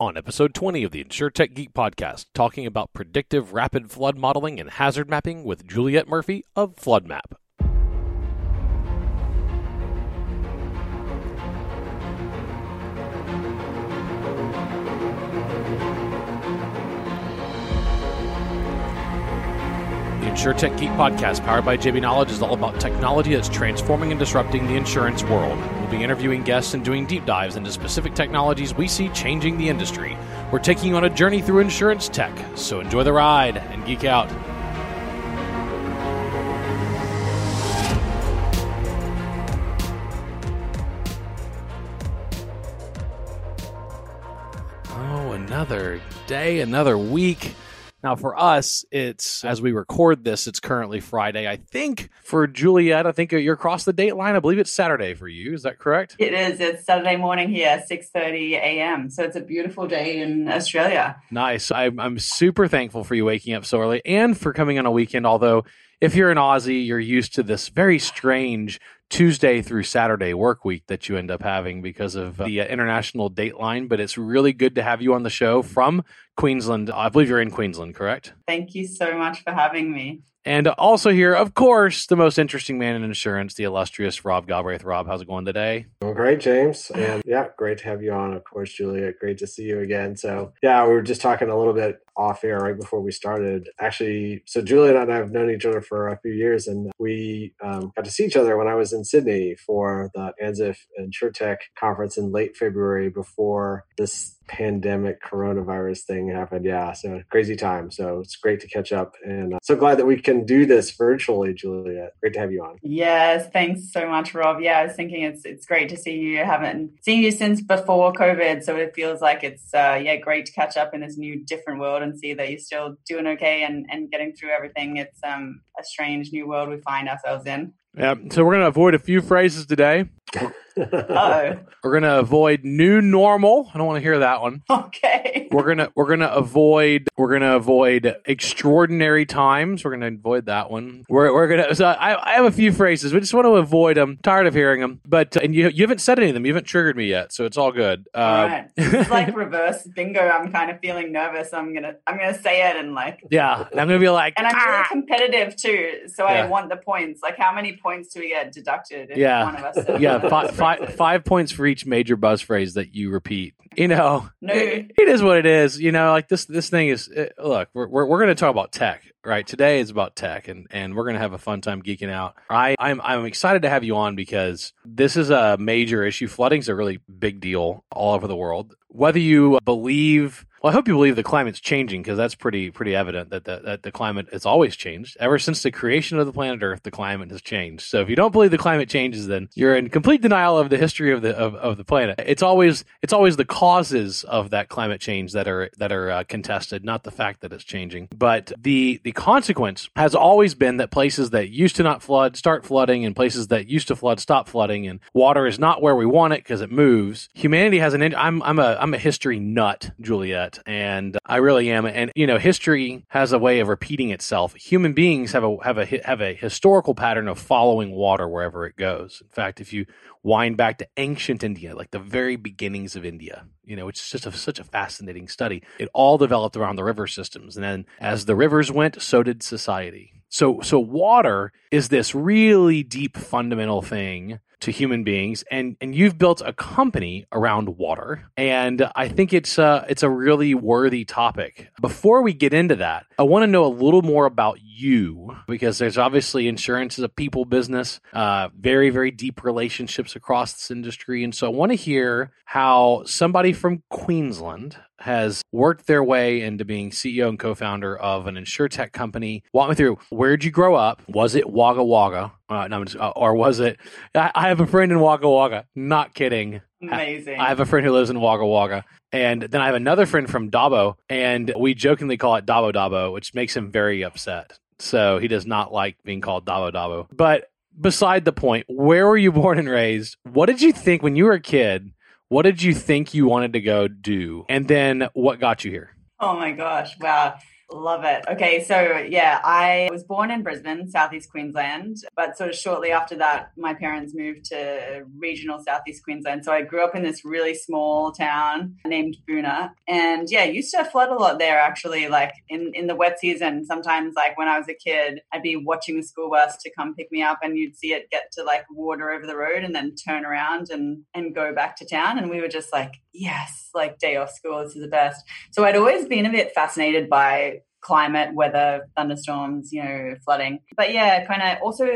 On episode 20 of the InsurTech Geek podcast, talking about predictive rapid flood modeling and hazard mapping with Juliette Murphy of FloodMapp. InsurTech Geek podcast, powered by JBKnowledge, is all about technology that's transforming and disrupting the insurance world. We'll be interviewing guests and doing deep dives into specific technologies we see changing the industry. We're taking you on a journey through insurance tech, so enjoy the ride and geek out. Oh, another day, another week. Now, for us, it's as we record this, it's currently Friday. I think for Juliette, I think you're across the date line. I believe it's Saturday for you. Is that correct? It is. It's Saturday morning here, six thirty a.m. So it's a beautiful day in Australia. Nice. I'm, I'm super thankful for you waking up so early and for coming on a weekend. Although, if you're an Aussie, you're used to this very strange Tuesday through Saturday work week that you end up having because of the uh, international dateline. But it's really good to have you on the show from Queensland. I believe you're in Queensland, correct? Thank you so much for having me. And also here, of course, the most interesting man in insurance, the illustrious Rob Galbraith. Rob, how's it going today? Well, great, James. And yeah, great to have you on, of course, Julia. Great to see you again. So yeah, we were just talking a little bit off air right before we started. Actually, so Julia and I have known each other for a few years, and we um, got to see each other when I was in Sydney for the ANZIIF InsurTech conference in late February before this pandemic coronavirus thing happened. Yeah, so crazy time. So it's great to catch up, and uh, so glad that we can do this virtually, Juliette. Great to have you on. Yes, thanks so much, Rob. Yeah, I was thinking it's it's great to see you. I haven't seen you since before COVID, so it feels like it's uh, yeah great to catch up in this new different world and see that you're still doing okay and and getting through everything. It's um a strange new world we find ourselves in. Yeah, so we're going to avoid a few phrases today. oh We're going to avoid new normal. I don't want to hear that one. Okay. We're going to we're to avoid we're to avoid extraordinary times. We're going to avoid that one. We're we're to so I, I have a few phrases. We just want to avoid them. Tired of hearing them. But and you you haven't said any of them. You haven't triggered me yet, so it's all good. Uh, All right. It's like reverse bingo. I'm kind of feeling nervous. I'm gonna I'm gonna say it and like yeah, and I'm going to be like and I'm really "Ah!" competitive too. So Yeah. I want the points. Like how many points do we get deducted if Yeah. one of us yeah, it? five, five, five points for each major buzz phrase that you repeat. You know, No. it- it is what it is. You know, like this this thing is. uh look, we're we're, we're going to talk about tech, right? Today is about tech, and and we're going to have a fun time geeking out. I I'm I'm excited to have you on because this is a major issue. Flooding's a really big deal all over the world. Whether you believe well, I hope you believe the climate's changing because that's pretty pretty evident that the, that the climate has always changed. Ever since the creation of the planet Earth, the climate has changed. So if you don't believe the climate changes, then you're in complete denial of the history of the of, of the planet. It's always it's always the causes of that climate change that are that are uh, contested, not the fact that it's changing. But the the consequence has always been that places that used to not flood start flooding, and places that used to flood stop flooding, and water is not where we want it because it moves. Humanity has an. I'm I'm a I'm a history nut, Juliette, and I really am. And you know, history has a way of repeating itself. Human beings have a have a have a historical pattern of following water wherever it goes. In fact, if you wind back to ancient India, like the very beginnings of India, you know, it's just a, such a fascinating study. It all developed around the river systems, and then as the rivers went, so did society. So, so water is this really deep, fundamental thing to human beings, and and you've built a company around water, and I think it's uh it's a really worthy topic. Before we get into that, I want to know a little more about you because there's obviously insurance is a people business, uh, very very deep relationships across this industry, and so I want to hear how somebody from Queensland has worked their way into being CEO and co-founder of an insurtech company. Walk me through. Where'd you grow up? Was it Wagga Wagga? Uh, no, just, uh, or was it? I, I have a friend in Wagga Wagga. Not kidding. Amazing. I have a friend who lives in Wagga Wagga. And then I have another friend from Dubbo, and we jokingly call it Dubbo Dubbo, which makes him very upset. So he does not like being called Dubbo Dubbo. But beside the point, where were you born and raised? What did you think when you were a kid? What did you think you wanted to go do? And then what got you here? Oh my gosh! Wow. Love it. Okay, so yeah, I was born in Brisbane, southeast Queensland, but sort of shortly after that, my parents moved to regional southeast Queensland. So I grew up in this really small town named Boonah, and yeah, used to flood a lot there. Actually, like in in the wet season, sometimes like when I was a kid, I'd be watching the school bus to come pick me up, and you'd see it get to like water over the road, and then turn around and and go back to town, and we were just like, yes, like day off school, this is the best. So I'd always been a bit fascinated by climate, weather, thunderstorms, you know, flooding. But yeah, kind of also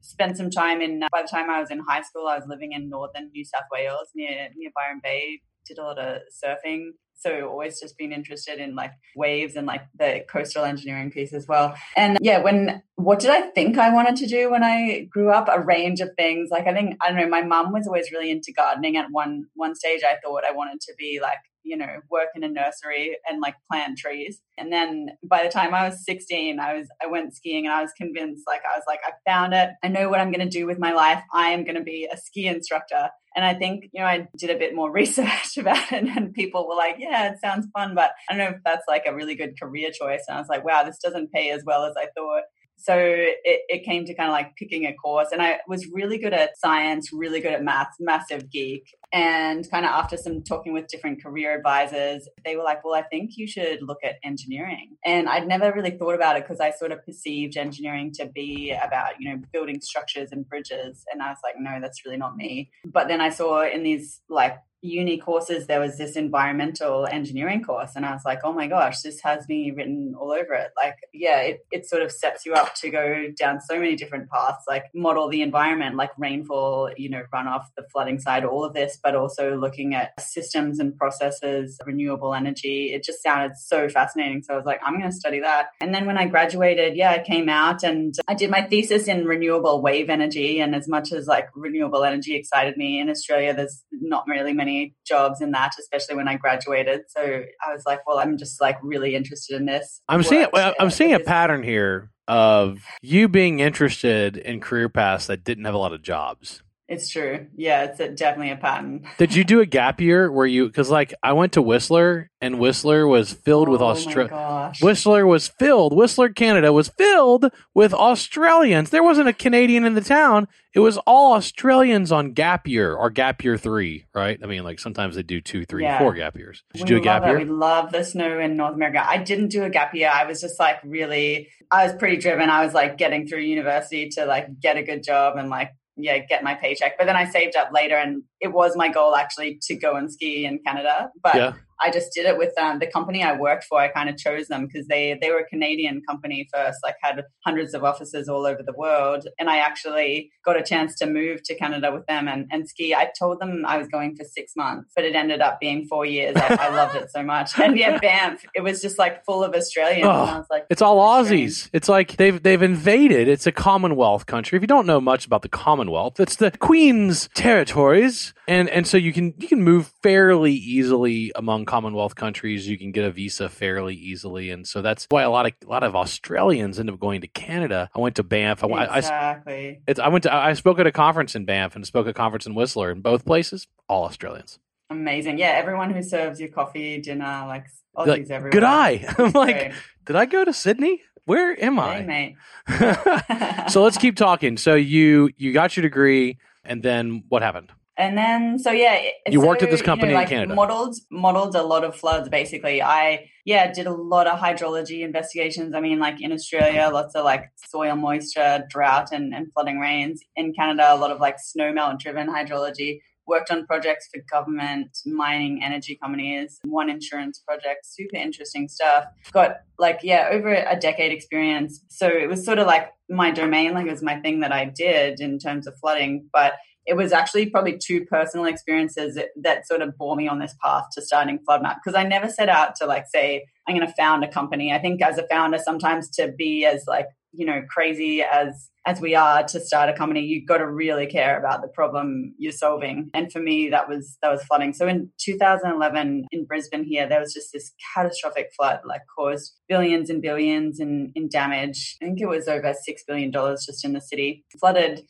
spent some time in, uh, by the time I was in high school, I was living in northern New South Wales near, near Byron Bay, did a lot of surfing. So always just been interested in like waves and like the coastal engineering piece as well. And yeah, when what did I think I wanted to do when I grew up? A range of things. Like I think I don't know. My mum was always really into gardening. At one one stage, I thought I wanted to be like you know, work in a nursery and like plant trees. And then by the time I was 16, I was I went skiing and I was convinced like I was like I found it. I know what I'm going to do with my life. I am going to be a ski instructor. And I think, you know, I did a bit more research about it and people were like, yeah, it sounds fun, but I don't know if that's like a really good career choice. And I was like, wow, this doesn't pay as well as I thought so it, it came to kind of like picking a course and i was really good at science really good at maths massive geek and kind of after some talking with different career advisors they were like well i think you should look at engineering and i'd never really thought about it because i sort of perceived engineering to be about you know building structures and bridges and i was like no that's really not me but then i saw in these like uni courses, there was this environmental engineering course. And I was like, oh my gosh, this has me written all over it. Like, yeah, it, it sort of sets you up to go down so many different paths, like model the environment, like rainfall, you know, runoff, the flooding side, all of this, but also looking at systems and processes, renewable energy. It just sounded so fascinating. So I was like, I'm going to study that. And then when I graduated, yeah, I came out and I did my thesis in renewable wave energy. And as much as like renewable energy excited me in Australia, there's not really many jobs in that, especially when I graduated. So I was like, well, I'm just like really interested in this. I'm seeing well, I'm seeing a pattern here of you being interested in career paths that didn't have a lot of jobs. It's true. Yeah, it's a, definitely a pattern. Did you do a gap year where you? Because like I went to Whistler, and Whistler was filled oh with Australia. Whistler was filled. Whistler, Canada, was filled with Australians. There wasn't a Canadian in the town. It was all Australians on gap year or gap year three, right? I mean, like sometimes they do two, three, yeah. four gap years. Did we you do a gap it. year? We love the snow in North America. I didn't do a gap year. I was just like really. I was pretty driven. I was like getting through university to like get a good job and like yeah, get my paycheck. But then I saved up later and it was my goal actually to go and ski in Canada. But yeah. I just did it with um, the company I worked for. I kind of chose them because they they were a Canadian company first, like had hundreds of offices all over the world. And I actually got a chance to move to Canada with them and, and ski. I told them I was going for six months, but it ended up being four years. I, I loved it so much. And yeah, Banff, it was just like full of Australians. Oh, and I was like, it's all Aussies. It's like they've they've invaded. It's a Commonwealth country. If you don't know much about the Commonwealth, it's the Queen's territories, and and so you can you can move fairly easily among Commonwealth countries, you can get a visa fairly easily, and so that's why a lot of a lot of Australians end up going to Canada. I went to Banff. I, exactly. I, I went to I spoke at a conference in Banff and spoke at a conference in Whistler. In both places, all Australians. Amazing. Yeah, everyone who serves you coffee, dinner, like Aussies like, everywhere. Good eye. I'm like, did I go to Sydney? Where am I? Hey, mate. so let's keep talking. So you you got your degree, and then what happened? And then, so yeah, you so, worked at this company you know, like in Canada. Modeled, modeled a lot of floods. Basically, I yeah did a lot of hydrology investigations. I mean, like in Australia, lots of like soil moisture, drought, and, and flooding rains. In Canada, a lot of like snowmelt driven hydrology. Worked on projects for government, mining, energy companies, one insurance project, super interesting stuff. Got like, yeah, over a decade experience. So it was sort of like my domain, like it was my thing that I did in terms of flooding. But it was actually probably two personal experiences that, that sort of bore me on this path to starting FloodMapp because I never set out to like say I'm going to found a company. I think as a founder, sometimes to be as like you know crazy as as we are to start a company, you've got to really care about the problem you're solving. And for me, that was that was flooding. So in 2011 in Brisbane here, there was just this catastrophic flood, like caused billions and billions in, in damage. I think it was over six billion dollars just in the city. Flooded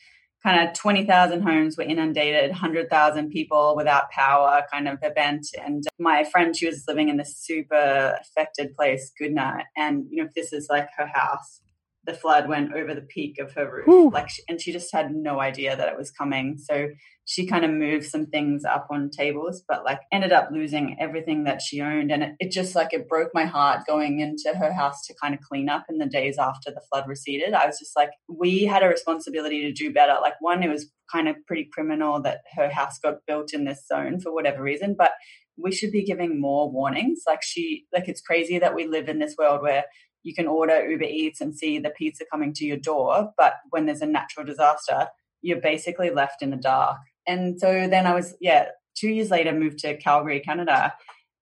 kind of 20,000 homes were inundated, 100,000 people without power kind of event. And my friend, she was living in this super affected place, Goodna. And, you know, this is like her house the flood went over the peak of her roof. Ooh. like and she just had no idea that it was coming. So she kind of moved some things up on tables but like ended up losing everything that she owned. And it, it just like it broke my heart going into her house to kind of clean up in the days after the flood receded. I was just like we had a responsibility to do better. Like one it was kind of pretty criminal that her house got built in this zone for whatever reason but we should be giving more warnings. Like she like it's crazy that we live in this world where you can order Uber Eats and see the pizza coming to your door. But when there's a natural disaster, you're basically left in the dark. And so then I was, yeah, two years later, moved to Calgary, Canada.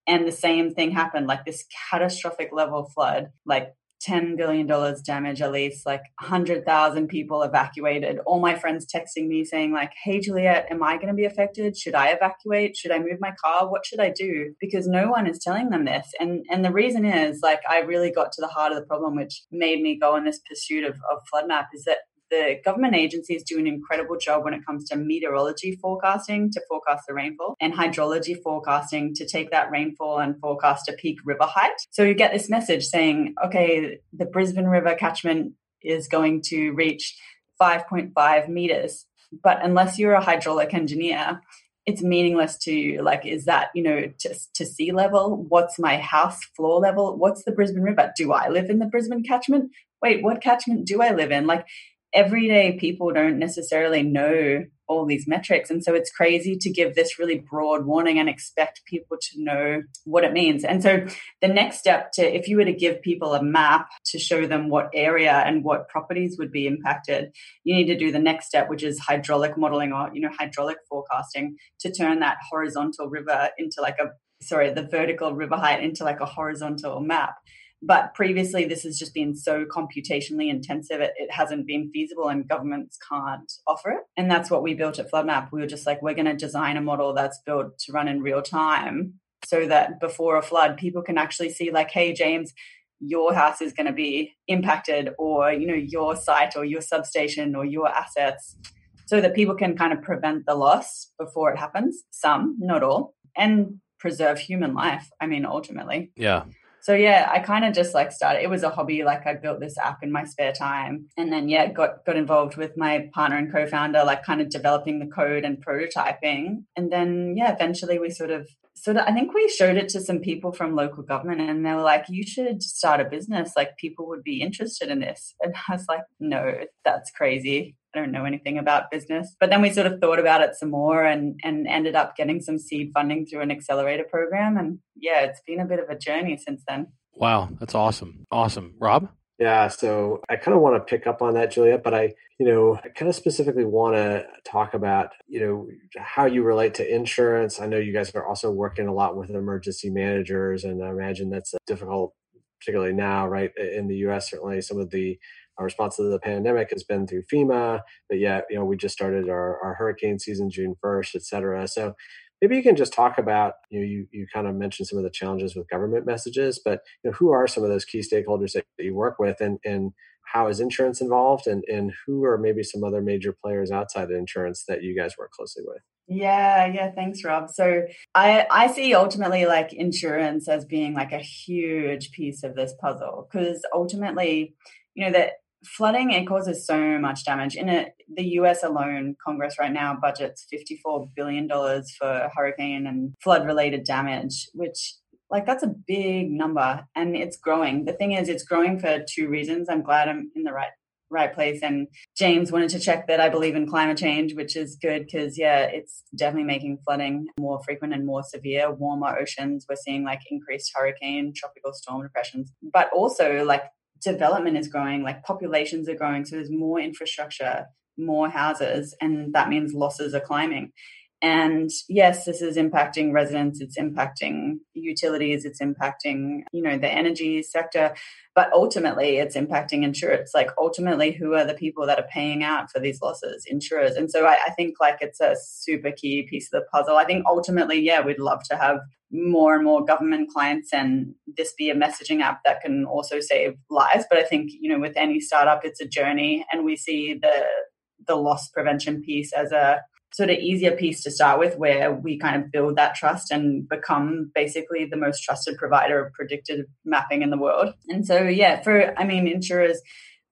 And the same thing happened like this catastrophic level flood, like $10 billion damage at least like 100000 people evacuated. All my friends texting me saying like hey juliette am i going to be affected? Should i evacuate? Should i move my car? What should i do? Because no one is telling them this. And and the reason is like i really got to the heart of the problem which made me go on this pursuit of, of FloodMapp is that the government agencies do an incredible job when it comes to meteorology forecasting to forecast the rainfall and hydrology forecasting to take that rainfall and forecast a peak river height. So you get this message saying, okay, the Brisbane River catchment is going to reach 5.5 meters. But unless you're a hydraulic engineer, it's meaningless to you. like is that you know to, to sea level what's my house floor level what's the brisbane river do i live in the brisbane catchment wait what catchment do i live in like everyday people don't necessarily know all these metrics. And so it's crazy to give this really broad warning and expect people to know what it means. And so the next step to, if you were to give people a map to show them what area and what properties would be impacted, you need to do the next step, which is hydraulic modeling or, you know, hydraulic forecasting to turn that horizontal river into like a, sorry, the vertical river height into like a horizontal map. But previously, this has just been so computationally intensive, it, it hasn't been feasible and governments can't offer it. And that's what we built at FloodMapp. We were just like, we're going to design a model that's built to run in real time so that before a flood, people can actually see, like, hey, James, your house is going to be impacted, or, you know, your site or your substation or your assets so that people can kind of prevent the loss before it happens. Some, not all, and preserve human life. I mean, ultimately. Yeah so yeah i kind of just like started it was a hobby like i built this app in my spare time. And then yeah got got involved with my partner and co-founder like kind of developing the code and prototyping. And then yeah eventually we sort of sort of i think we showed it to some people from local government and they were like you should start a business. Like people would be interested in this. And i was like no that's crazy I don't know anything about business. But then we sort of thought about it some more and and ended up getting some seed funding through an accelerator program. And yeah, it's been a bit of a journey since then. Wow, that's awesome. Awesome. Rob? Yeah, so I kind of want to pick up on that, Juliette, but I, you know, I kind of specifically want to talk about, you know, how you relate to insurance. I know you guys are also working a lot with emergency managers, and I imagine that's difficult, particularly now, right? In the U.S., certainly some of the our response to the pandemic has been through FEMA, but yet, you know, we just started our, our hurricane season June 1st, et cetera. So maybe you can just talk about, you know, you, you kind of mentioned some of the challenges with government messages, but you know, who are some of those key stakeholders that you work with and, and how is insurance involved and, and who are maybe some other major players outside of insurance that you guys work closely with? Yeah, yeah, thanks Rob. So I I see ultimately like insurance as being like a huge piece of this puzzle because ultimately, you know that flooding it causes so much damage. In it the us alone congress right now budgets 54 billion dollars for hurricane and flood related damage which like that's a big number and it's growing. The thing is it's growing for two reasons. I'm glad i'm in the right right place and james wanted to check that i believe in climate change which is good because yeah it's definitely making flooding more frequent and more severe. Warmer oceans we're seeing like increased hurricane tropical storm depressions but also like development is growing, like populations are growing, so there's more infrastructure, more houses, and that means losses are climbing. And yes, this is impacting residents, it's impacting utilities, it's impacting, you know, the energy sector, but ultimately it's impacting insurers. Like ultimately, who are the people that are paying out for these losses? Insurers. And so I, I think like it's a super key piece of the puzzle. I think ultimately, yeah, we'd love to have more and more government clients and this be a messaging app that can also save lives. But I think, you know, with any startup, it's a journey and we see the the loss prevention piece as a sort of easier piece to start with where we kind of build that trust and become basically the most trusted provider of predictive mapping in the world. And so yeah, for I mean insurers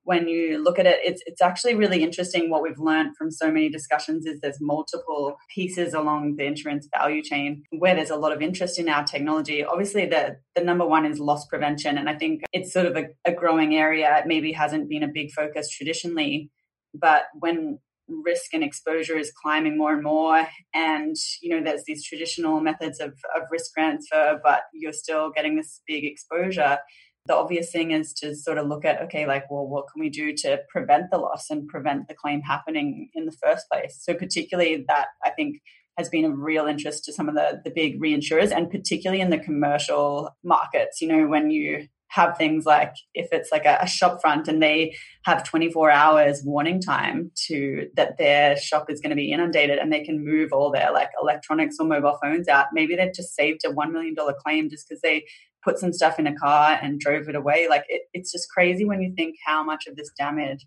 when you look at it, it's it's actually really interesting. What we've learned from so many discussions is there's multiple pieces along the insurance value chain where there's a lot of interest in our technology. Obviously, the the number one is loss prevention, and I think it's sort of a, a growing area. It maybe hasn't been a big focus traditionally, but when risk and exposure is climbing more and more. And you know there's these traditional methods of, of risk transfer but you're still getting this big exposure. The obvious thing is to sort of look at okay like well what can we do to prevent the loss and prevent the claim happening in the first place? So particularly that i think has been of real interest to some of the the big reinsurers and particularly in the commercial markets. You know when you have things like if it's like a, a shop front and they have 24 hours warning time to that their shop is going to be inundated and they can move all their like electronics or mobile phones out maybe they've just saved a $1 million claim just because they put some stuff in a car and drove it away. Like it, it's just crazy when you think how much of this damage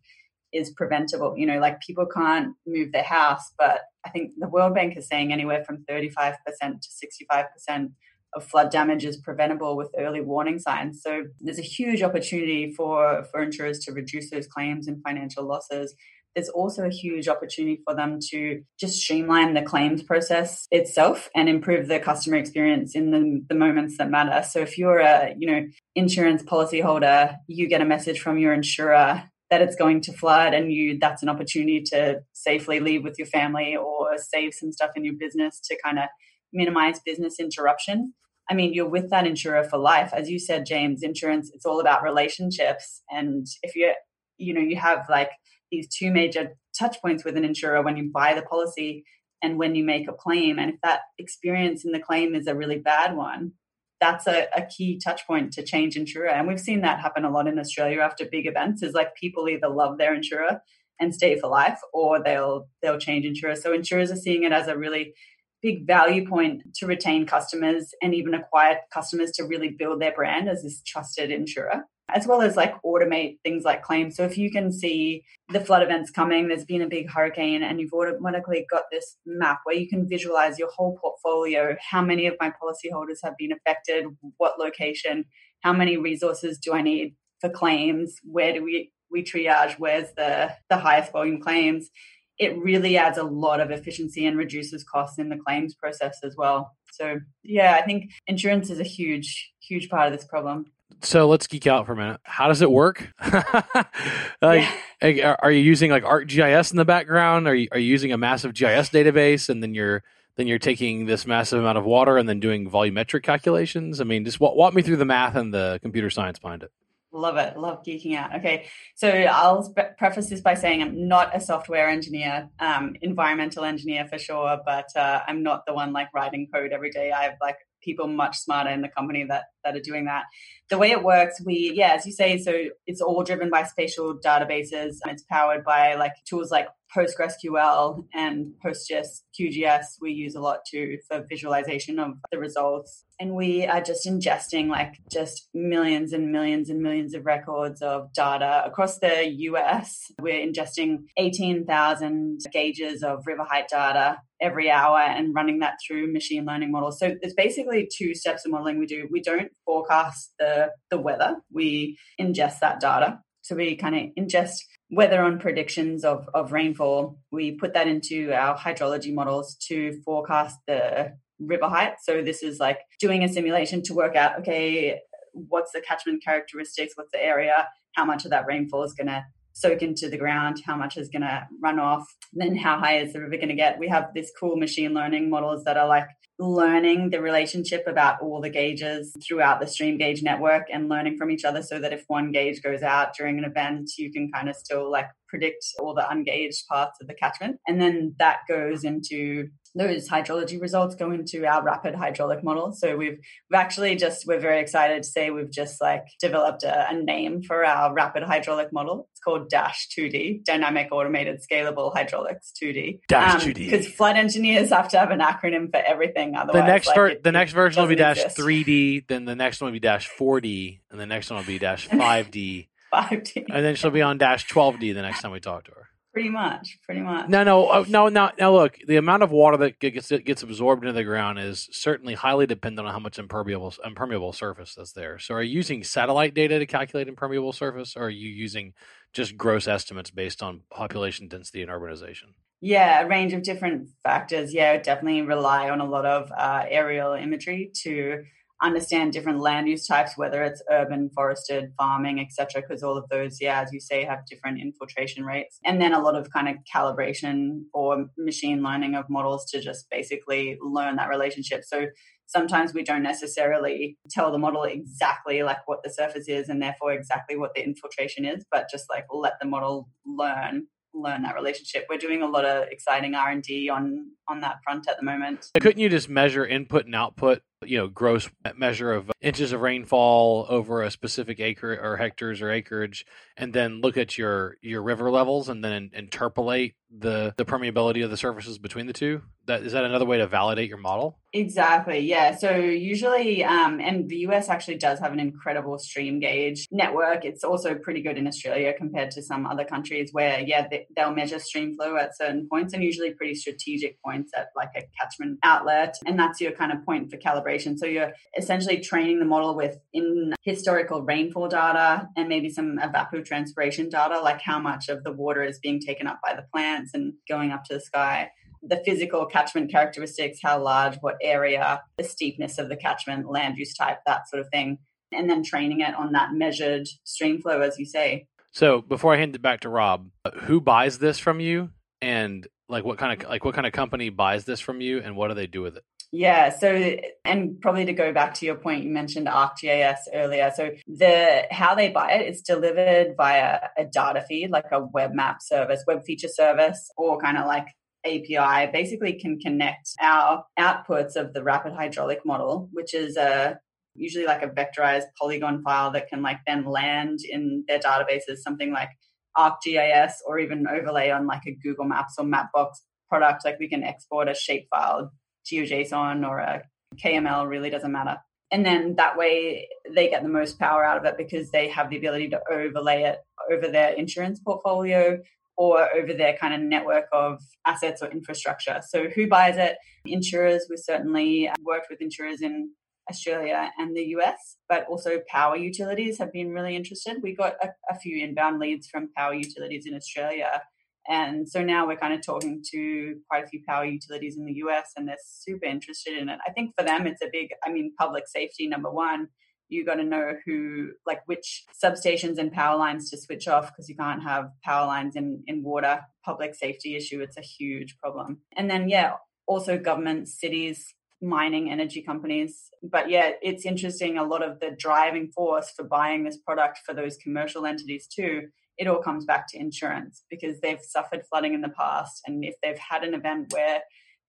is preventable. You know, like people can't move their house, but I think the World Bank is saying anywhere from 35% to 65% of flood damage is preventable with early warning signs. So there's a huge opportunity for, for insurers to reduce those claims and financial losses there's also a huge opportunity for them to just streamline the claims process itself and improve the customer experience in the, the moments that matter. So if you're a, you know, insurance policyholder, you get a message from your insurer that it's going to flood and you that's an opportunity to safely leave with your family or save some stuff in your business to kind of minimize business interruption. I mean, you're with that insurer for life. As you said, James, insurance, it's all about relationships. And if you you know, you have like these two major touch points with an insurer when you buy the policy and when you make a claim. And if that experience in the claim is a really bad one, that's a, a, key touch point to change insurer. And we've seen that happen a lot in Australia after big events is like people either love their insurer and stay for life or they'll they'll change insurer. So insurers are seeing it as a really big value point to retain customers and even acquire customers to really build their brand as this trusted insurer as well as like automate things like claims. So if you can see the flood events coming, there's been a big hurricane, and you've automatically got this map where you can visualize your whole portfolio, how many of my policyholders have been affected, what location, how many resources do I need for claims, where do we we triage, where's the the highest volume claims. It really adds a lot of efficiency and reduces costs in the claims process as well. So yeah, I think insurance is a huge, huge part of this problem so let's geek out for a minute. How does it work? like, yeah. are you using like ArcGIS in the background? Are you are you using a massive GIS database and then you're then you're taking this massive amount of water and then doing volumetric calculations? I mean, just walk, walk me through the math and the computer science behind it. Love it. Love geeking out. Okay. So I'll preface this by saying I'm not a software engineer, um, environmental engineer for sure, but uh, I'm not the one like writing code every day. I have like people much smarter in the company that that are doing that. The way it works, we yeah, as you say, so it's all driven by spatial databases. It's powered by like tools like PostgreSQL and PostGIS we use a lot too for visualization of the results. And we are just ingesting like just millions and millions and millions of records of data across the US. We're ingesting 18,000 gauges of river height data every hour and running that through machine learning models. So there's basically two steps of modeling we do. We don't forecast the, the weather, we ingest that data. So we kind of ingest weather on predictions of, of rainfall. We put that into our hydrology models to forecast the river height. So this is like doing a simulation to work out, okay, what's the catchment characteristics, what's the area, how much of that rainfall is going to soak into the ground, how much is going to run off, then how high is the river going to get. We have this cool machine learning models that are like learning the relationship about all the gauges throughout the stream gauge network and learning from each other so that if one gauge goes out during an event, you can kind of still like predict all the ungauged parts of the catchment. And then that goes into those hydrology results go into our rapid hydraulic model. So we've we've actually just we're very excited to say we've just like developed a, a name for our rapid hydraulic model. It's called Dash 2D, Dynamic Automated Scalable Hydraulics 2D. Dash um, 2D. Because flood engineers have to have an acronym for everything. Otherwise, the next like, ver- it, the next version will be Dash exist. 3D. Then the next one will be Dash 4D, and the next one will be Dash 5D. 5D. And then she'll be on Dash 12D the next time we talk to her. Pretty much, pretty much. No, no, uh, no, no. Now, look, the amount of water that gets gets absorbed into the ground is certainly highly dependent on how much impermeable impermeable surface that's there. So, are you using satellite data to calculate impermeable surface, or are you using just gross estimates based on population density and urbanization? Yeah, a range of different factors. Yeah, definitely rely on a lot of uh, aerial imagery to understand different land use types, whether it's urban, forested, farming, etc. Because all of those, yeah, as you say, have different infiltration rates, and then a lot of kind of calibration or machine learning of models to just basically learn that relationship. So sometimes we don't necessarily tell the model exactly like what the surface is and therefore exactly what the infiltration is, but just like let the model learn learn that relationship. We're doing a lot of exciting R and D on on that front at the moment. Couldn't you just measure input and output? You know, gross measure of inches of rainfall over a specific acre or hectares or acreage, and then look at your your river levels, and then interpolate the the permeability of the surfaces between the two. That is that another way to validate your model? Exactly. Yeah. So usually, um, and the US actually does have an incredible stream gauge network. It's also pretty good in Australia compared to some other countries where, yeah, they, they'll measure stream flow at certain points and usually pretty strategic points at like a catchment outlet. And that's your kind of point for calibration. So you're essentially training the model with in historical rainfall data and maybe some evapotranspiration data, like how much of the water is being taken up by the plants and going up to the sky. The physical catchment characteristics, how large, what area, the steepness of the catchment, land use type, that sort of thing. And then training it on that measured stream flow, as you say. So before I hand it back to Rob, uh, who buys this from you? And like what kind of like what kind of company buys this from you? And what do they do with it yeah so and probably to go back to your point you mentioned arcgis earlier so the how they buy it is delivered via a data feed like a web map service web feature service or kind of like api basically can connect our outputs of the rapid hydraulic model which is a usually like a vectorized polygon file that can like then land in their databases something like ArcGIS or even overlay on like a Google Maps or Mapbox product. Like we can export a shapefile, GeoJSON or a KML, really doesn't matter. And then that way they get the most power out of it because they have the ability to overlay it over their insurance portfolio or over their kind of network of assets or infrastructure. So who buys it? Insurers. We certainly uh, worked with insurers in Australia and the US, but also power utilities have been really interested. We got a, a, few inbound leads from power utilities in Australia. And so now we're kind of talking to quite a few power utilities in the US, and they're super interested in it. I think for them, it's a big, I mean, public safety, number one. You got to know who, like, which substations and power lines to switch off because you can't have power lines in, in water. Public safety issue, it's a huge problem. And then, yeah, also governments, cities, mining energy companies. But yeah, it's interesting. A lot of the driving force for buying this product for those commercial entities too, it all comes back to insurance because they've suffered flooding in the past. And if they've had an event where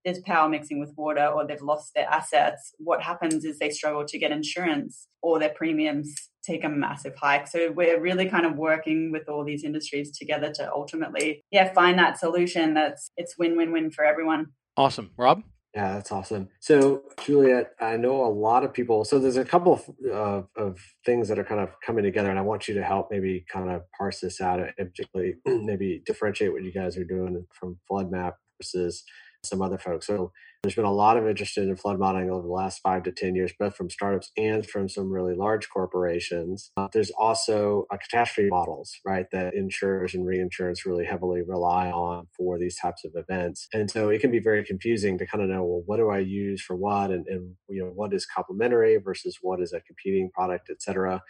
there's power mixing with water or they've lost their assets, what happens is they struggle to get insurance or their premiums take a massive hike. So we're really kind of working with all these industries together to ultimately, yeah, find that solution that's it's win-win-win for everyone. Awesome. Rob? Yeah, that's awesome. So, Juliette, I know a lot of people. So, there's a couple of, uh, of things that are kind of coming together, and I want you to help maybe kind of parse this out and particularly maybe differentiate what you guys are doing from FloodMapp versus some other folks. So, there's been a lot of interest in flood modeling over the last five to 10 years, both from startups and from some really large corporations. Uh, there's also a catastrophe models, right, that insurers and reinsurance really heavily rely on for these types of events. And so it can be very confusing to kind of know, well, what do I use for what? And, and you know, what is complementary versus what is a competing product, et cetera.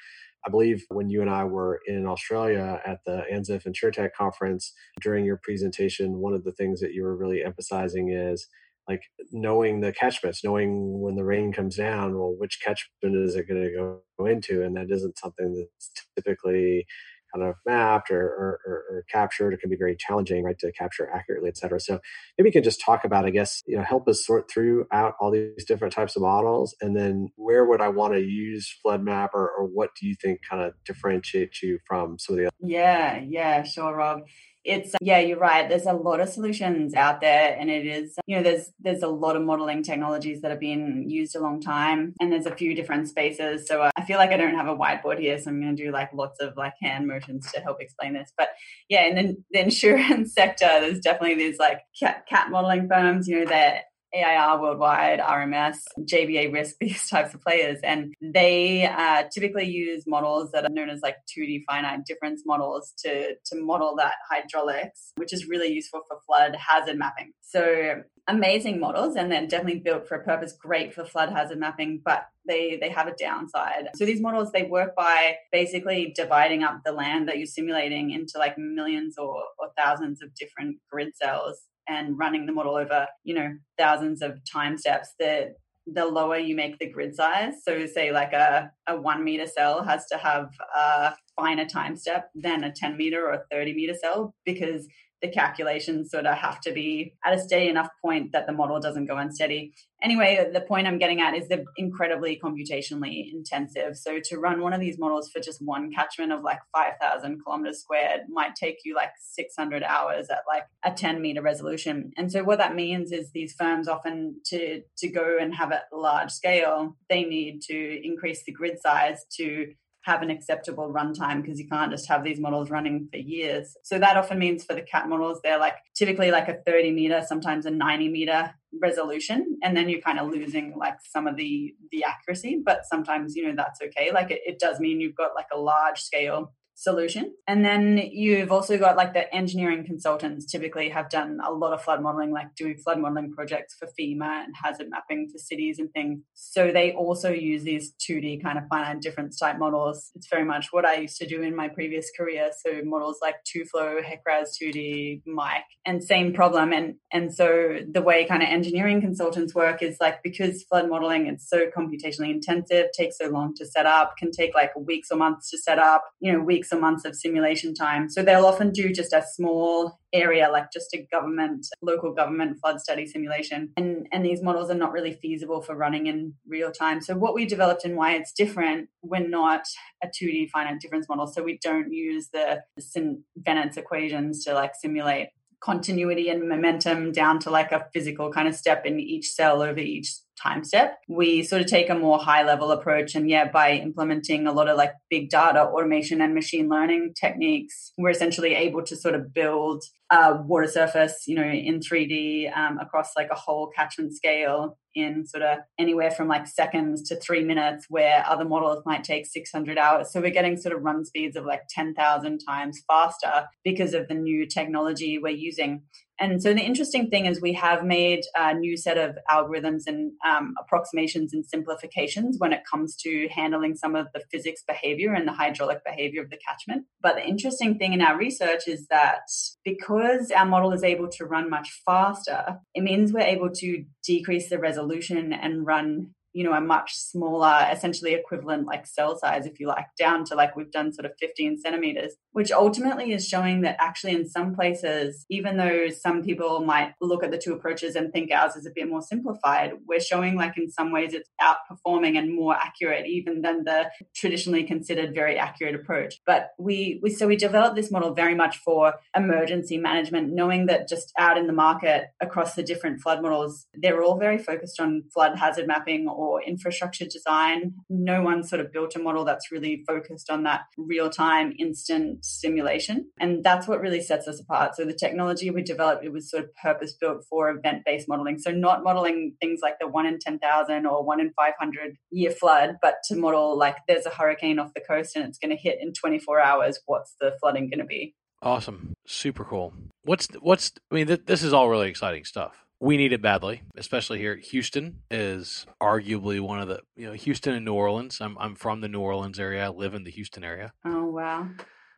I believe when you and I were in Australia at the ANZIIF InsurTech conference during your presentation, one of the things that you were really emphasizing is like knowing the catchments, knowing when the rain comes down, well, which catchment is it going to go into? And that isn't something that's typically kind of mapped or, or, or, captured. It can be very challenging, right, to capture accurately, et cetera. So maybe you can just talk about, I guess, you know, help us sort through out all these different types of models, and then where would I want to use FloodMapp, or, or what do you think kind of differentiates you from some of the other? Yeah, yeah, sure, Rob it's yeah you're right there's a lot of solutions out there and it is you know there's there's a lot of modeling technologies that have been used a long time and there's a few different spaces so uh, i feel like I don't have a whiteboard here, so I'm going to do like lots of like hand motions to help explain this. But yeah, in the, insurance sector, there's definitely these like cat, cat modeling firms, you know, that AIR Worldwide, RMS, JBA Risk, these types of players. And they uh, typically use models that are known as like 2D finite difference models to, to model that hydraulics, which is really useful for flood hazard mapping. So amazing models and they're definitely built for a purpose, great for flood hazard mapping, but they, they have a downside. So these models, they work by basically dividing up the land that you're simulating into like millions or, or thousands of different grid cells and running the model over, you know, thousands of time steps, the the lower you make the grid size. So say like a, a one meter cell has to have a finer time step than a 10 meter or 30 meter cell because the calculations sort of have to be at a steady enough point that the model doesn't go unsteady. Anyway, the point I'm getting at is they're incredibly computationally intensive. So to run one of these models for just one catchment of like 5,000 kilometers squared might take you like 600 hours at like a 10 meter resolution. And so what that means is these firms often to to go and have a large scale, they need to increase the grid size to have an acceptable runtime because you can't just have these models running for years. So that often means for the cat models, they're like typically like a 30 meter, sometimes a 90 meter resolution. And then you're kind of losing like some of the the accuracy. But sometimes, you know, that's okay. Like it, it does mean you've got like a large scale solution. And then you've also got like the engineering consultants typically have done a lot of flood modeling, like doing flood modeling projects for FEMA and hazard mapping for cities and things. So they also use these 2D kind of finite difference type models. It's very much what I used to do in my previous career. So models like TUFLOW, HEC-RAS 2D, Mike, and same problem. And and so the way kind of engineering consultants work is like because flood modeling is so computationally intensive, takes so long to set up, can take like weeks or months to set up, you know, weeks weeks or months of simulation time. So they'll often do just a small area, like just a government, local government flood study simulation. And, and these models are not really feasible for running in real time. So what we developed and why it's different, we're not a 2D finite difference model. So we don't use the St. Venant's equations to like simulate continuity and momentum down to like a physical kind of step in each cell over each time step. We sort of take a more high level approach. And yeah, by implementing a lot of like big data automation and machine learning techniques, we're essentially able to sort of build a water surface, you know, in 3D um, across like a whole catchment scale in sort of anywhere from like seconds to three minutes, where other models might take 600 hours. So we're getting sort of run speeds of like 10,000 times faster because of the new technology we're using. And so the interesting thing is we have made a new set of algorithms and um, approximations and simplifications when it comes to handling some of the physics behavior and the hydraulic behavior of the catchment. But the interesting thing in our research is that because our model is able to run much faster, it means we're able to decrease the resolution and run you know a much smaller essentially equivalent like cell size if you like down to like we've done sort of 15 centimeters which ultimately is showing that actually in some places even though some people might look at the two approaches and think ours is a bit more simplified we're showing like in some ways it's outperforming and more accurate even than the traditionally considered very accurate approach. But we, we so we developed this model very much for emergency management knowing that just out in the market across the different flood models they're all very focused on flood hazard mapping or infrastructure design. No one sort of built a model that's really focused on that real time instant simulation. And that's what really sets us apart. So the technology we developed, it was sort of purpose built for event based modeling. So not modeling things like the one in 10,000 or one in 500 year flood, but to model like there's a hurricane off the coast and it's going to hit in 24 hours. What's the flooding going to be? Awesome. Super cool. What's, what's, I mean, th- this is all really exciting stuff we need it badly, especially here. Houston is arguably one of the you know Houston and New Orleans. I'm I'm from the New Orleans area. I live in the Houston area. Oh wow!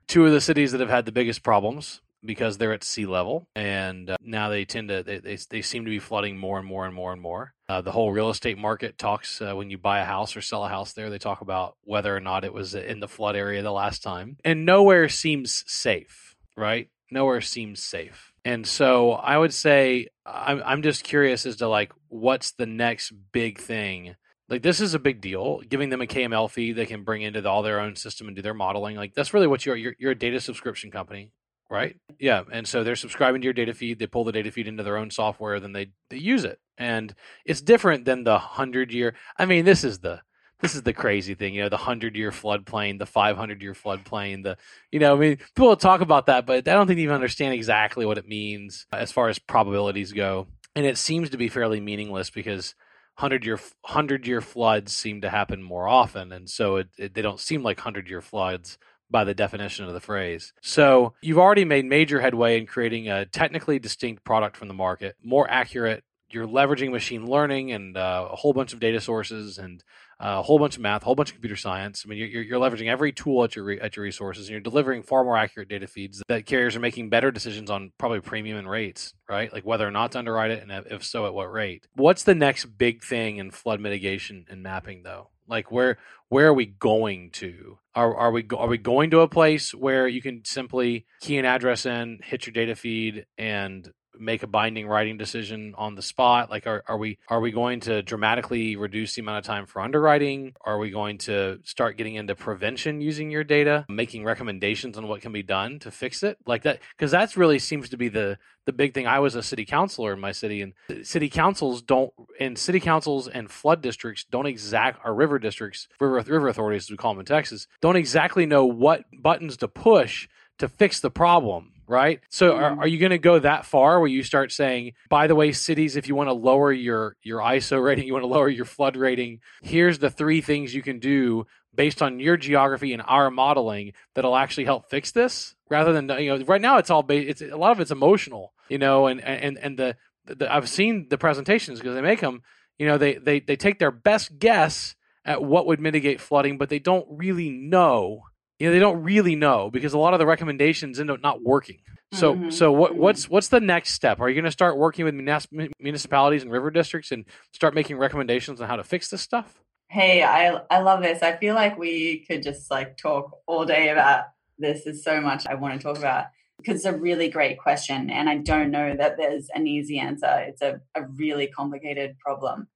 Two of the cities that have had the biggest problems because they're at sea level, and uh, now they tend to they, they, they seem to be flooding more and more and more and more. Uh, the whole real estate market talks uh, when you buy a house or sell a house there. They talk about whether or not it was in the flood area the last time, and nowhere seems safe. Right? Nowhere seems safe and so I would say I'm I'm just curious as to like what's the next big thing. Like this is a big deal. Giving them a KML fee they can bring into the, all their own system and do their modeling. Like that's really what you're. You're, you're a data subscription company, right? Yeah, and so they're subscribing to your data feed. They pull the data feed into their own software, then they they use it, and it's different than the hundred year. I mean, this is the this is the crazy thing, you know, the hundred year floodplain, the five hundred year floodplain, the you know, I mean, people talk about that, but I don't think they even understand exactly what it means as far as probabilities go, and it seems to be fairly meaningless because hundred year hundred year floods seem to happen more often, and so it, it, they don't seem like hundred year floods by the definition of the phrase. So you've already made major headway in creating a technically distinct product from the market, more accurate. You're leveraging machine learning and uh, a whole bunch of data sources and a whole bunch of math, a whole bunch of computer science. I mean, you're, you're leveraging every tool at your at your resources, and you're delivering far more accurate data feeds that carriers are making better decisions on probably premium and rates, right? Like whether or not to underwrite it, and if so, at what rate. What's the next big thing in flood mitigation and mapping, though? Like where where are we going to? Are are we are we going to a place where you can simply key an address in, hit your data feed, and make a binding writing decision on the spot? Like, are, are we are we going to dramatically reduce the amount of time for underwriting? Are we going to start getting into prevention using your data, making recommendations on what can be done to fix it? Like that, because that's really seems to be the the big thing. I was a city councilor in my city, and city councils don't, and city councils and flood districts don't exact, our river districts, river river authorities, as we call them in Texas, don't exactly know what buttons to push to fix the problem right? So are, mm-hmm. are you going to go that far where you start saying, by the way, cities, if you want to lower your your ISO rating, you want to lower your flood rating, here's the three things you can do based on your geography and our modeling that'll actually help fix this rather than you know right now it's all ba- it's a lot of it's emotional you know and and and the, the I've seen the presentations because they make them you know they they they take their best guess at what would mitigate flooding but they don't really know you know they don't really know because a lot of the recommendations end up not working. So mm-hmm. so what mm-hmm. what's what's the next step? Are you going to start working with municipalities and river districts and start making recommendations on how to fix this stuff? Hey, I I love this. I feel like we could just like talk all day about this. There's so much I want to talk about because it's a really great question and I don't know that there's an easy answer. It's a, a really complicated problem.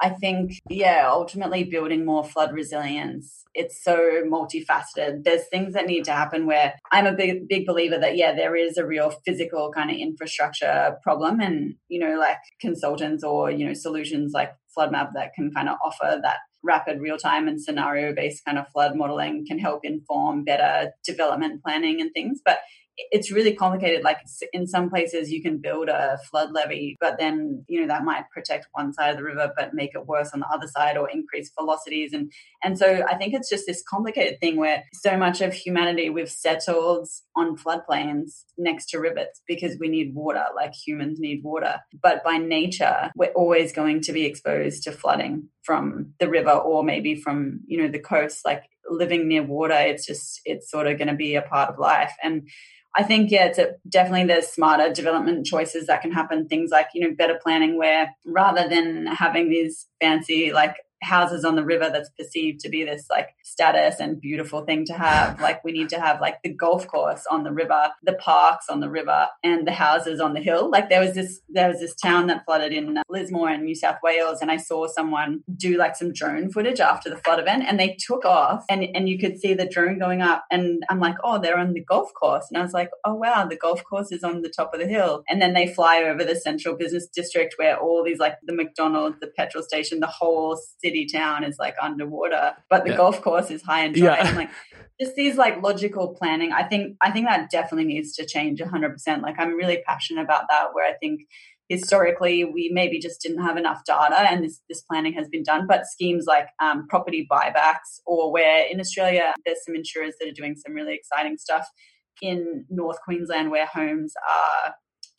I think, yeah, ultimately building more flood resilience. It's so multifaceted. There's things that need to happen where I'm a big, big believer that, yeah, there is a real physical kind of infrastructure problem. And, you know, like consultants or, you know, solutions like FloodMapp that can kind of offer that rapid real time and scenario based kind of flood modeling can help inform better development planning and things. But it's really complicated. Like in some places, you can build a flood levee, but then you know that might protect one side of the river, but make it worse on the other side, or increase velocities. And and so I think it's just this complicated thing where so much of humanity we've settled on floodplains next to rivers because we need water, like humans need water. But by nature, we're always going to be exposed to flooding from the river or maybe from you know the coast. Like living near water, it's just it's sort of going to be a part of life and I think yeah, it's a, definitely there's smarter development choices that can happen. Things like you know better planning, where rather than having these fancy like houses on the river that's perceived to be this like status and beautiful thing to have. Like we need to have like the golf course on the river, the parks on the river, and the houses on the hill. Like there was this there was this town that flooded in uh, Lismore in New South Wales, and I saw someone do like some drone footage after the flood event, and they took off, and and you could see the drone going up, and I'm like, oh, they're on the golf course, and I was like, oh wow, the golf course is on the top of the hill, and then they fly over the central business district where all these like the McDonald's, the petrol station, the whole city city town is like underwater, but the yeah. golf course is high and dry. Yeah. And like just these like logical planning. I think I think that definitely needs to change 100%. Like I'm really passionate about that. Where I think historically we maybe just didn't have enough data and this, this planning has been done but schemes like um, property buybacks or where in australia there's some insurers that are doing some really exciting stuff in north queensland where homes are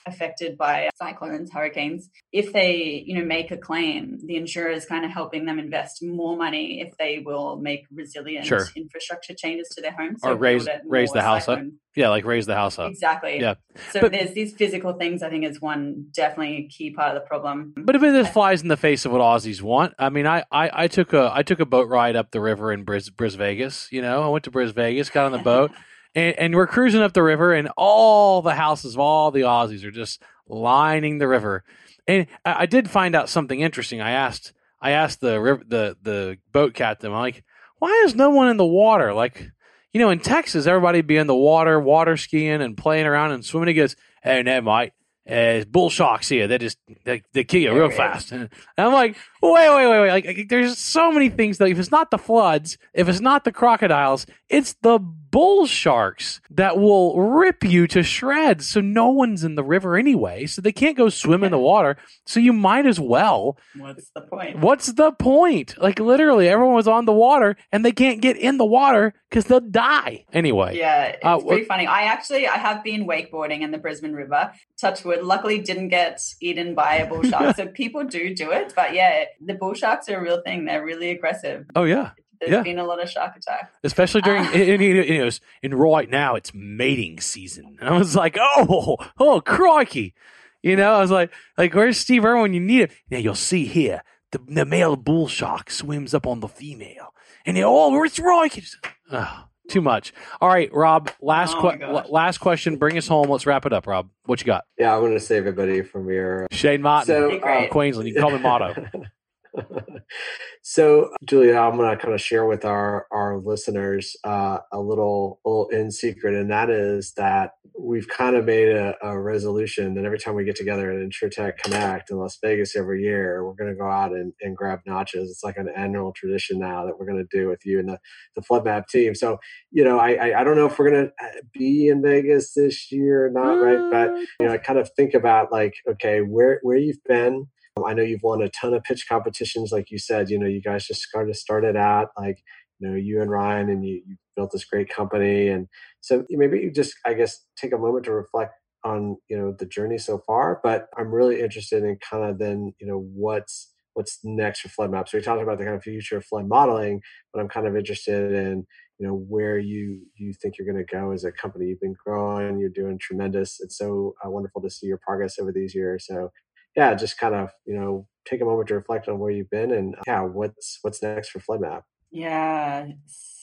affected by cyclones, hurricanes, if they, you know, make a claim, the insurer is kind of helping them invest more money if they will make resilient sure. infrastructure changes to their homes. So or raise raise the house cyclone. up. Yeah, like raise the house up. Exactly. Yeah. So but, there's these physical things I think is one definitely key part of the problem. But if it flies in the face of what Aussies want, I mean I, I, I took a I took a boat ride up the river in Bris, Bris Vegas, you know. I went to Bris Vegas, got on the boat. and, and we're cruising up the river, and all the houses of all the Aussies are just lining the river. And I, I did find out something interesting. I asked I asked the river, the the boat captain, I'm like, why is no one in the water? Like, you know, in Texas, everybody be in the water, water skiing and playing around and swimming. He goes, hey, no, mate, uh, bull sharks here. They just they, they kill you real fast. And I'm like, wait, wait, wait, wait. Like, there's so many things that if it's not the floods, if it's not the crocodiles, it's the bull sharks that will rip you to shreds. So no one's in the river anyway, so they can't go swim in the water. So you might as well. What's the point? What's the point? Like literally, everyone was on the water and they can't get in the water because they'll die anyway. Yeah, it's uh, pretty funny. I actually I have been wakeboarding in the Brisbane River. Touchwood, luckily didn't get eaten by a bull shark. so people do do it, but yeah, the bull sharks are a real thing. They're really aggressive. Oh yeah. There's yeah. been a lot of shark attacks, especially during uh, in, in, you know, in right now it's mating season. And I was like, oh, oh, crikey, you know, I was like, like where's Steve Irwin you need him? Now you'll see here the, the male bull shark swims up on the female, and they oh, it's right. Oh, too much. All right, Rob. Last oh que- last question. Bring us home. Let's wrap it up, Rob. What you got? Yeah, I want to save everybody from your Shane Martin, so, uh, Queensland. You can call me Motto. so, Julia, I'm going to kind of share with our our listeners uh, a little little in secret, and that is that we've kind of made a, a resolution that every time we get together at InsurTech Connect in Las Vegas every year, we're going to go out and, and grab notches. It's like an annual tradition now that we're going to do with you and the the FloodMapp team. So, you know, I I, I don't know if we're going to uh, be in Vegas this year or not, right? But mm. you know, I kind of think about like, okay, where where you've been I know you've won a ton of pitch competitions, like you said. You know, you guys just kind of started out like you know you and Ryan, and you you built this great company, and so maybe you just I guess take a moment to reflect on you know the journey so far. But I'm really interested in kind of then you know what's what's next for flood maps. So we talked about the kind of future of flood modeling, but I'm kind of interested in you know where you you think you're going to go as a company. You've been growing, you're doing tremendous. It's so uh, wonderful to see your progress over these years. So yeah, just kind of you know take a moment to reflect on where you've been and uh, yeah, what's what's next for FloodMapp. Yeah,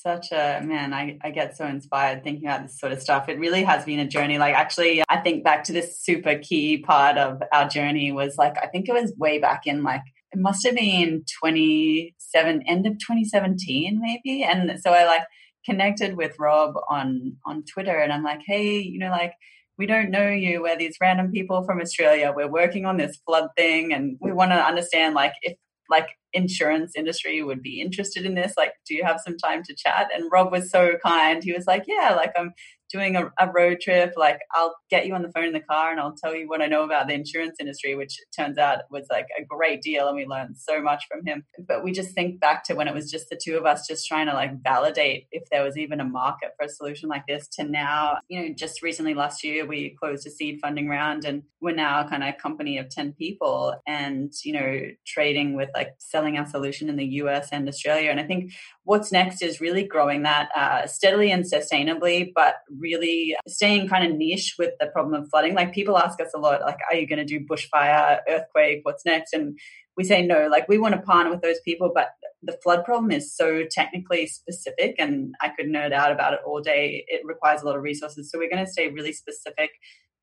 such a man. I, I get so inspired thinking about this sort of stuff. It really has been a journey. Like, actually, I think back to this super key part of our journey was like, I think it was way back in like, it must have been 27, end of 2017, maybe. And so I like connected with Rob on on Twitter and I'm like, hey, you know, like we don't know you. We're these random people from Australia. We're working on this flood thing and we want to understand like if like insurance industry would be interested in this like do you have some time to chat and rob was so kind he was like yeah like i'm doing a, a, road trip, like I'll get you on the phone in the car and I'll tell you what I know about the insurance industry, which turns out was like a great deal. And we learned so much from him. But we just think back to when it was just the two of us just trying to like validate if there was even a market for a solution like this to now, you know, just recently last year, we closed a seed funding round and we're now kind of a company of 10 people and, you know, trading with like selling our solution in the US and Australia. And I think what's next is really growing that uh, steadily and sustainably, but really staying kind of niche with the problem of flooding. Like people ask us a lot, like, are you going to do bushfire, earthquake? What's next? And we say no. Like we want to partner with those people, but the flood problem is so technically specific, and I could nerd out about it all day. It requires a lot of resources, so we're going to stay really specific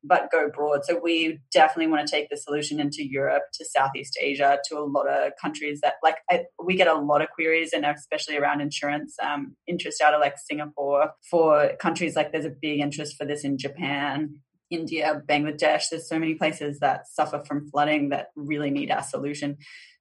but go broad. So we definitely want to take the solution into Europe, to Southeast Asia, to a lot of countries that like I, we get a lot of queries and especially around insurance um, interest out of like Singapore for countries like there's a big interest for this in Japan. India, Bangladesh, there's so many places that suffer from flooding that really need our solution.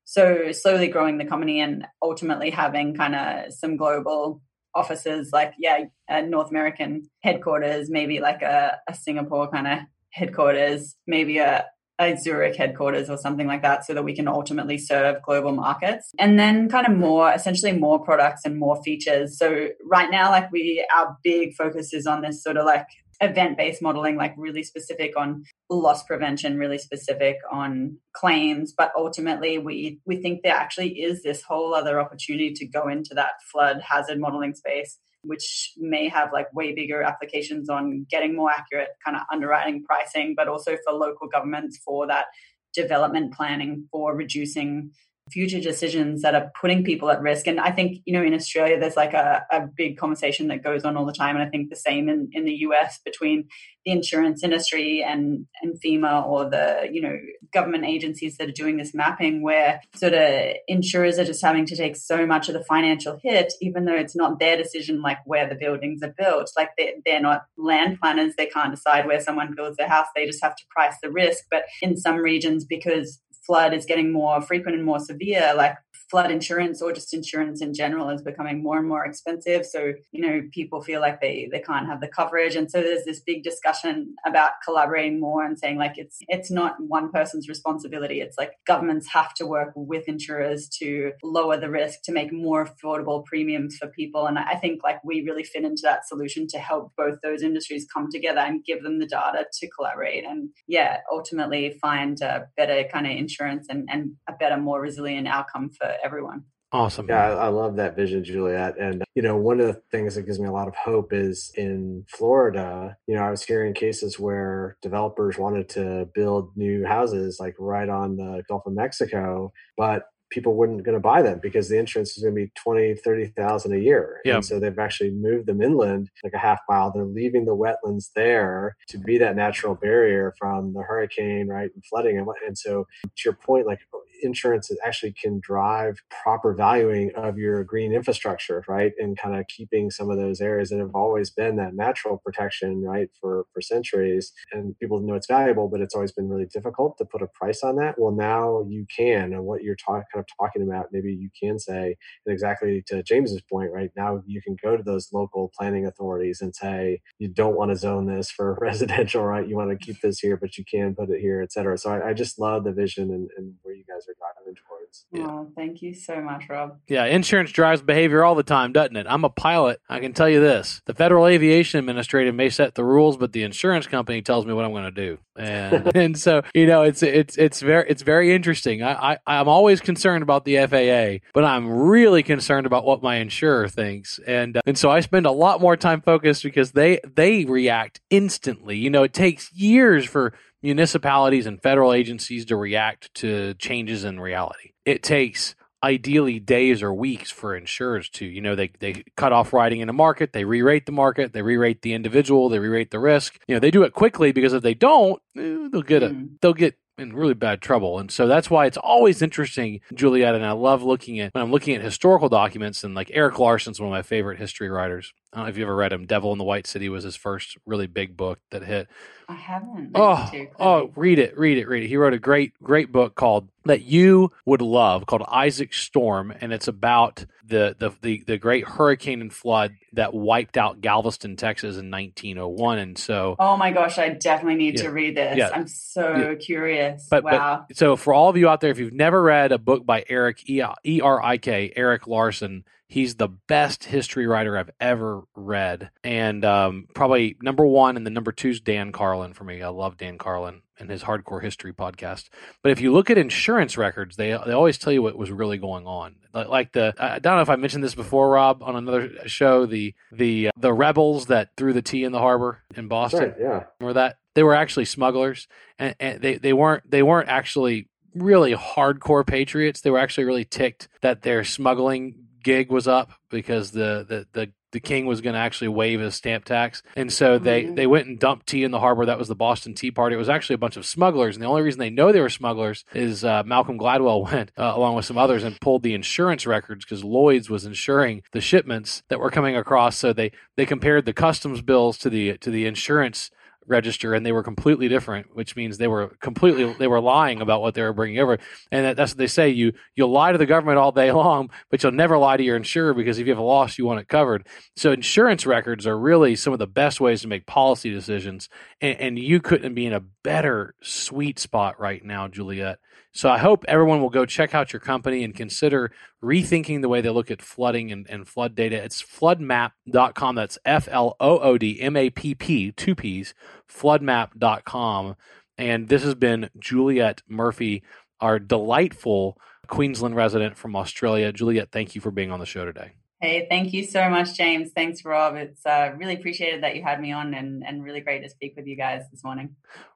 So, slowly growing the company and ultimately having kind of some global offices like yeah a north american headquarters maybe like a, a singapore kind of headquarters maybe a, a Zurich headquarters or something like that so that we can ultimately serve global markets. And then kind of more essentially more products and more features. So right now like we our big focus is on this sort of like event based modeling, like really specific on loss prevention, really specific on claims. But ultimately, we, we think there actually is this whole other opportunity to go into that flood hazard modeling space, which may have like way bigger applications on getting more accurate kind of underwriting pricing, but also for local governments for that development planning for reducing future decisions that are putting people at risk. And I think, you know, in Australia, there's like a, a big conversation that goes on all the time. And I think the same in, in the US between the insurance industry and, and FEMA or the, you know, government agencies that are doing this mapping where sort of insurers are just having to take so much of the financial hit, even though it's not their decision, like where the buildings are built. Like they're, they're not land planners. They can't decide where someone builds their house. They just have to price the risk. But in some regions, because flood is getting more frequent and more severe, like flood insurance or just insurance in general is becoming more and more expensive. So, you know, people feel like they, they can't have the coverage. And so there's this big discussion about collaborating more and saying like it's it's not one person's responsibility. It's like governments have to work with insurers to lower the risk to make more affordable premiums for people. And I think like we really fit into that solution to help both those industries come together and give them the data to collaborate and yeah, ultimately find a better kind of insurance and, and a better, more resilient outcome for everyone. Awesome. Yeah, I, I, love that vision, Juliette. And, uh, you know, one of the things that gives me a lot of hope is in Florida, you know, I was hearing cases where developers wanted to build new houses like right on the Gulf of Mexico, but people weren't going to buy them because the insurance is going to be 20 30,000 a year. Yep. And so they've actually moved them inland like a half mile. They're leaving the wetlands there to be that natural barrier from the hurricane, right? And flooding. And, and so to your point, like insurance actually can drive proper valuing of your green infrastructure, right? And kind of keeping some of those areas that have always been that natural protection, right, for, for centuries. And people know it's valuable, but it's always been really difficult to put a price on that. Well, now you can. And what you're kind of talking about, maybe you can say, and exactly to James's point, right now you can go to those local planning authorities and say, you don't want to zone this for residential, right? You want to keep this here, but you can put it here, et cetera. So I, I just love the vision and, and where you guys are driving towards. Yeah. Oh, thank you so much, Rob. Yeah, insurance drives behavior all the time, doesn't it? I'm a pilot. I can tell you this: the Federal Aviation Administration may set the rules, but the insurance company tells me what I'm going to do. And and so you know, it's it's it's very it's very interesting. I, I I'm always concerned about the FAA, but I'm really concerned about what my insurer thinks. And uh, and so I spend a lot more time focused because they they react instantly. You know, it takes years for municipalities and federal agencies to react to changes in reality. It takes ideally days or weeks for insurers to you know they, they cut off writing in a market they re-rate the market they re-rate the individual they re-rate the risk you know they do it quickly because if they don't eh, they'll get a mm. they'll get in really bad trouble. And so that's why it's always interesting, Juliette. And I love looking at when I'm looking at historical documents and like Erik Larson's one of my favorite history writers. I don't know if you ever read him. Devil in the White City was his first really big book that hit. I haven't. Oh, oh, read it, read it, read it. He wrote a great, great book called that you would love called Isaac Storm, and it's about the the the, the great hurricane and flood that wiped out Galveston, Texas in 1901. And so, oh my gosh, I definitely need yeah, to read this. Yeah, I'm so yeah. curious. But, wow. But, so for all of you out there, if you've never read a book by Erik E R I K Erik Larson He's the best history writer I've ever read, and um, probably number one, and the number two is Dan Carlin for me. I love Dan Carlin and his Hardcore History podcast. But if you look at insurance records, they they always tell you what was really going on. Like, like the I don't know if I mentioned this before, Rob, on another show. The the uh, the rebels that threw the tea in the harbor in Boston. Right, yeah, remember that? They were actually smugglers, and, and they they weren't they weren't actually really hardcore patriots. They were actually really ticked that their smuggling gig was up because the the the, the king was going to actually waive his stamp tax, and so they mm-hmm. they went and dumped tea in the harbor. That was the Boston Tea Party. It was actually a bunch of smugglers, and the only reason they know they were smugglers is uh, Malcolm Gladwell went uh, along with some others and pulled the insurance records because Lloyd's was insuring the shipments that were coming across. So they they compared the customs bills to the to the insurance register and they were completely different which means they were completely they were lying about what they were bringing over. And that, that's what they say you you'll lie to the government all day long but you'll never lie to your insurer because if you have a loss you want it covered. So insurance records are really some of the best ways to make policy decisions and, and you couldn't be in a better sweet spot right now juliette so I hope everyone will go check out your company and consider rethinking the way they look at flooding and, and flood data. It's floodmapp.com. That's F L O O D M A P P, two P's, floodmapp.com. And this has been Juliette Murphy, our delightful Queensland resident from Australia. Juliette, thank you for being on the show today. Hey, thank you so much, James. Thanks, Rob. It's uh, really appreciated that you had me on and, and really great to speak with you guys this morning.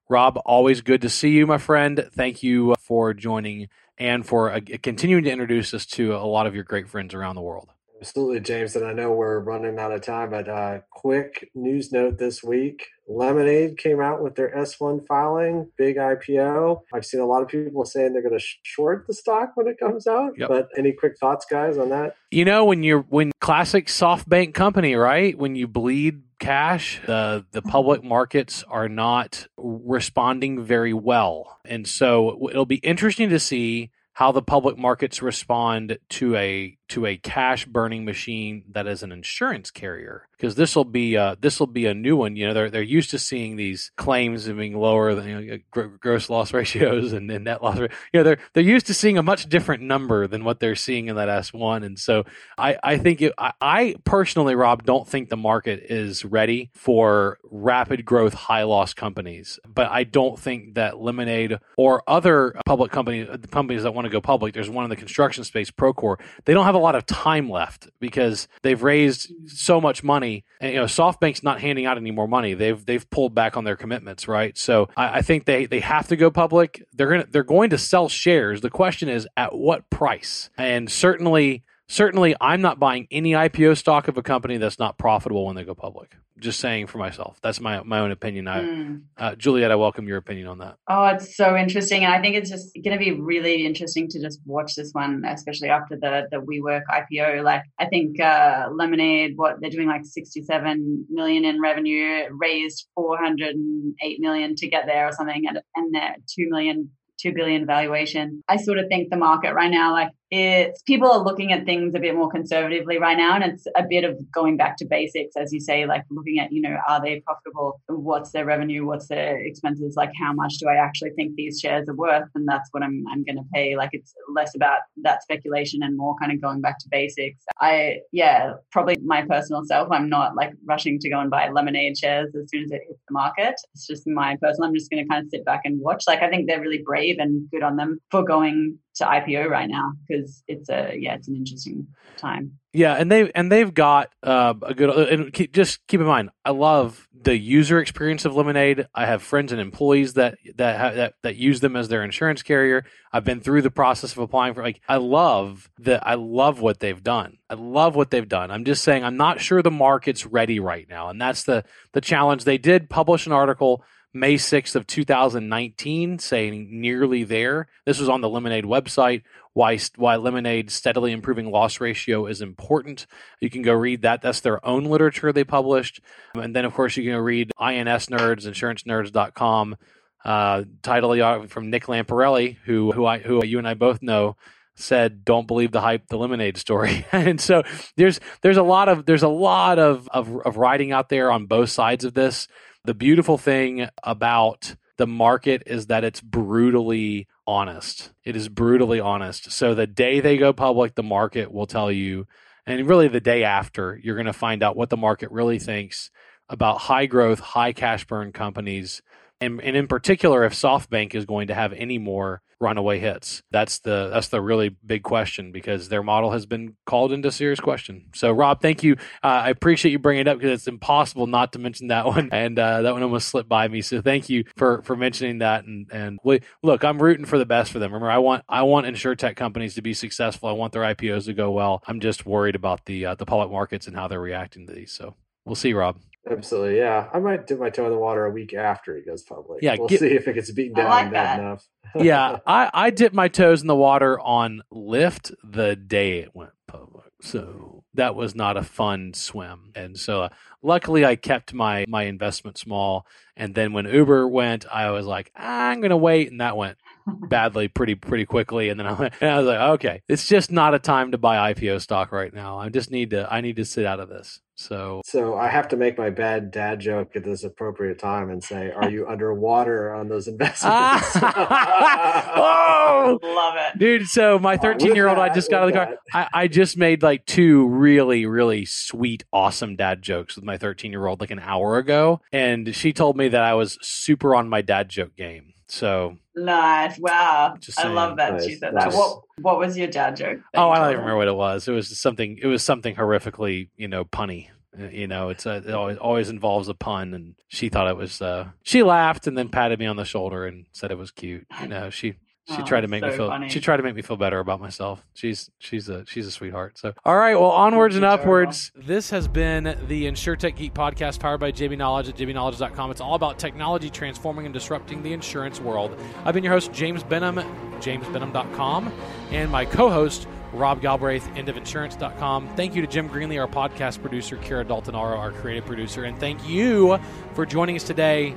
Rob, always good to see you, my friend. Thank you for joining and for uh, continuing to introduce us to a lot of your great friends around the world. Absolutely, James. And I know we're running out of time, but uh, quick news note this week Lemonade came out with their S1 filing, big IPO. I've seen a lot of people saying they're going to short the stock when it comes out. Yep. But any quick thoughts, guys, on that? You know, when you're when classic SoftBank company, right? When you bleed cash, the the public markets are not responding very well, and so it'll be interesting to see how the public markets respond to a to a cash burning machine that is an insurance carrier because this will be uh, this will be a new one. You know, they're they're used to seeing these claims being lower than you know, gross loss ratios and, and net loss. You know, they're they're used to seeing a much different number than what they're seeing in that S one. And so I I think it, I, I personally, Rob, don't think the market is ready for rapid growth, high loss companies. But I don't think that Lemonade or other public companies companies that want to go public. There's one in the construction space, Procore. They don't have a lot of time left because they've raised so much money. And you know, SoftBank's not handing out any more money. They've they've pulled back on their commitments, right? So I, I think they they have to go public. They're gonna they're going to sell shares. The question is at what price? And certainly certainly I'm not buying any IPO stock of a company that's not profitable when they go public. Just saying for myself. That's my my own opinion. I, mm. uh, Juliette, I welcome your opinion on that. Oh, it's so interesting, and I think it's just going to be really interesting to just watch this one, especially after the the WeWork IPO. Like, I think uh, Lemonade, what they're doing, like sixty seven million in revenue, raised four hundred and eight million to get there or something, and and they're two million two billion valuation. I sort of think the market right now, like it's people are looking at things a bit more conservatively right now and it's a bit of going back to basics as you say like looking at you know are they profitable? What's their revenue? What's their expenses? Like how much do i actually think these shares are worth? And that's what i'm, I'm going to pay. Like it's less about that speculation and more kind of going back to basics. I yeah probably my personal self i'm not like rushing to go and buy lemonade shares as soon as it hits the market. It's just my personal i'm just going to kind of sit back and watch. Like i think they're really brave and good on them for going to IPO right now because it's a yeah it's an interesting time. Yeah, and they and they've got uh, a good and keep, just keep in mind, I love the user experience of Lemonade. I have friends and employees that that have, that that use them as their insurance carrier. I've been through the process of applying for like I love that I love what they've done. I love what they've done. I'm just saying I'm not sure the market's ready right now, and that's the the challenge. They did publish an article May 6th of 2019 saying nearly there. This was on the Lemonade website. Why why Lemonade steadily improving loss ratio is important. You can go read that. That's their own literature they published. And then of course you can read INS Nerds, insurancenerds.com, uh, title from Nick Lamparelli, who who I who you and I both know said don't believe the hype the lemonade story and so there's there's a lot of there's a lot of, of of writing out there on both sides of this the beautiful thing about the market is that it's brutally honest. It is brutally honest. So the day they go public, the market will tell you, and really the day after, you're going to find out what the market really thinks about high growth, high cash burn companies and, and in particular if SoftBank is going to have any more runaway hits. That's the that's the really big question because their model has been called into serious question. So Rob, thank you. Uh, I appreciate you bringing it up because it's impossible not to mention that one, and uh, that one almost slipped by me. So thank you for for mentioning that. And and we, look, I'm rooting for the best for them. Remember, I want I want InsurTech companies to be successful. I want their IPOs to go well. I'm just worried about the uh, the public markets and how they're reacting to these. So we'll see, Rob. Absolutely, yeah. I might dip my toe in the water a week after it goes public. Yeah, we'll get, see if it gets beaten down like bad enough. yeah, I I dipped my toes in the water on Lyft the day it went public, so that was not a fun swim. And so, uh, luckily, I kept my my investment small. And then when Uber went, I was like, I'm going to wait, and that went badly pretty pretty quickly and then I, went, and I was like okay it's just not a time to buy IPO stock right now I just need to I need to sit out of this so so I have to make my bad dad joke at this appropriate time and say are you underwater on those investments? Ah, oh love it. dude so my 13 year old I just got out of the car I, I just made like two really really sweet awesome dad jokes with my 13 year old like an hour ago and she told me that I was super on my dad joke game so nice! Wow, I love that nice. she said that. What What was your dad joke? Oh, I don't even remember what it was. It was something. It was something horrifically, you know, punny. Uh, you know, it's a, it always, always involves a pun, and she thought it was. Uh, she laughed and then patted me on the shoulder and said it was cute. You know, she She Oh, tried to make me feel. funny. She tried to make me feel better about myself. She's she's a she's a sweetheart. So all right, well onwards and upwards. This has been the InsurTech Geek podcast powered by JBKnowledge at jbknowledge.com. It's all about technology transforming and disrupting the insurance world. I've been your host James Benham, jamesbenham.com, and my co-host Rob Galbraith, endofinsurance.com. Thank you to Jim Greenley, our podcast producer, Kara Daltonaro, our creative producer, and thank you for joining us today.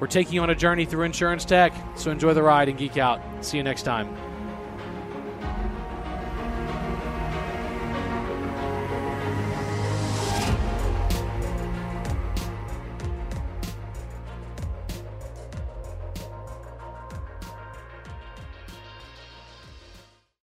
We're taking you on a journey through insurance tech, so enjoy the ride and geek out. See you next time.